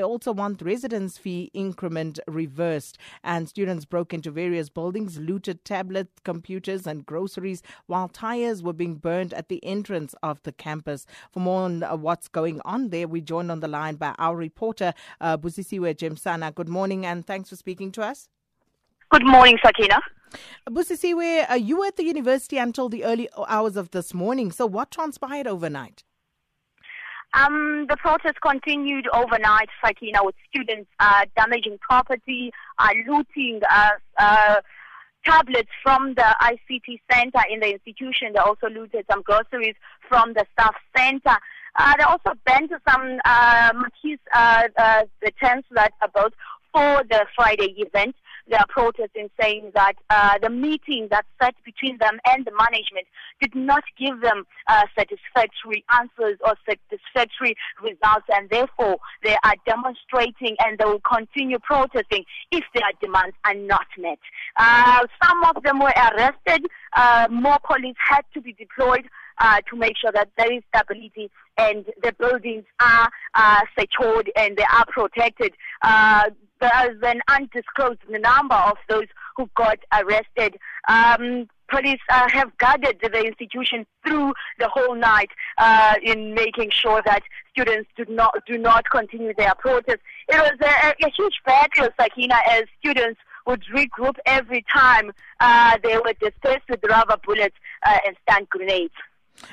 They also want residence fee increment reversed. And students broke into various buildings, looted tablets, computers, and groceries, while tires were being burned at the entrance of the campus. For more on uh, what's going on there, we joined on the line by our reporter, uh, Busisiwe Jemsana. Good morning, and thanks for speaking to us. Good morning, Sakina. Busisiwe, uh, you were at the university until the early hours of this morning. So, what transpired overnight? Um, the protest continued overnight, Sakina, with students uh, damaging property, uh, looting uh, uh, tablets from the ICT center in the institution. They also looted some groceries from the staff center. Uh, they also bent some uh, marquees, uh, uh, the tents that are built for the Friday event they are protesting, saying that uh, the meeting that set between them and the management did not give them uh, satisfactory answers or satisfactory results, and therefore they are demonstrating and they will continue protesting if their demands are not met. Uh, some of them were arrested. Uh, more police had to be deployed. Uh, to make sure that there is stability and the buildings are uh, secured and they are protected. Uh, there's an undisclosed number of those who got arrested. Um, police uh, have guarded the institution through the whole night uh, in making sure that students do not do not continue their protest. It was a, a huge battle, Sakina, as students would regroup every time uh, they were dispersed with rubber bullets uh, and stun grenades.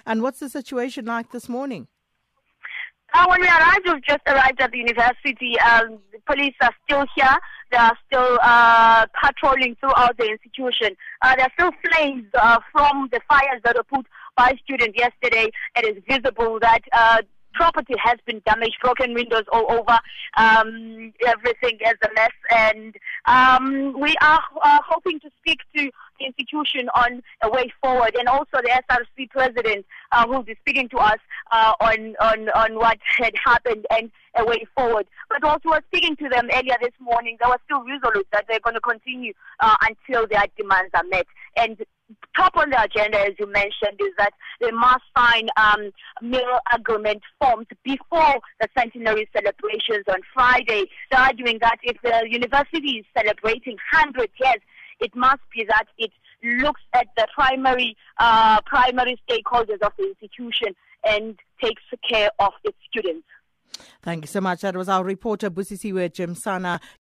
And what's the situation like this morning? Uh, when we arrived, we've just arrived at the university. Um, police are still here. They are still uh, patrolling throughout the institution. Uh, there are still flames uh, from the fires that were put by students yesterday. It is visible that uh, property has been damaged, broken windows all over. Um, everything is a mess, and um, we are uh, hoping to speak to the institution on a way forward, and also the SRC president uh, who will be speaking to us uh, on, on on what had happened and a way forward. But also, we're speaking to them earlier this morning. They were still resolute that they're going to continue uh, until their demands are met. And top on the agenda, as you mentioned, is that they must sign um, meal agreement forms before the centenary celebrations on Friday. They're arguing that if the university is celebrating 100 years, it must be that it looks at the primary uh, primary stakeholders of the institution and takes care of its students. Thank you so much. That was our reporter Busisiwe Jemsana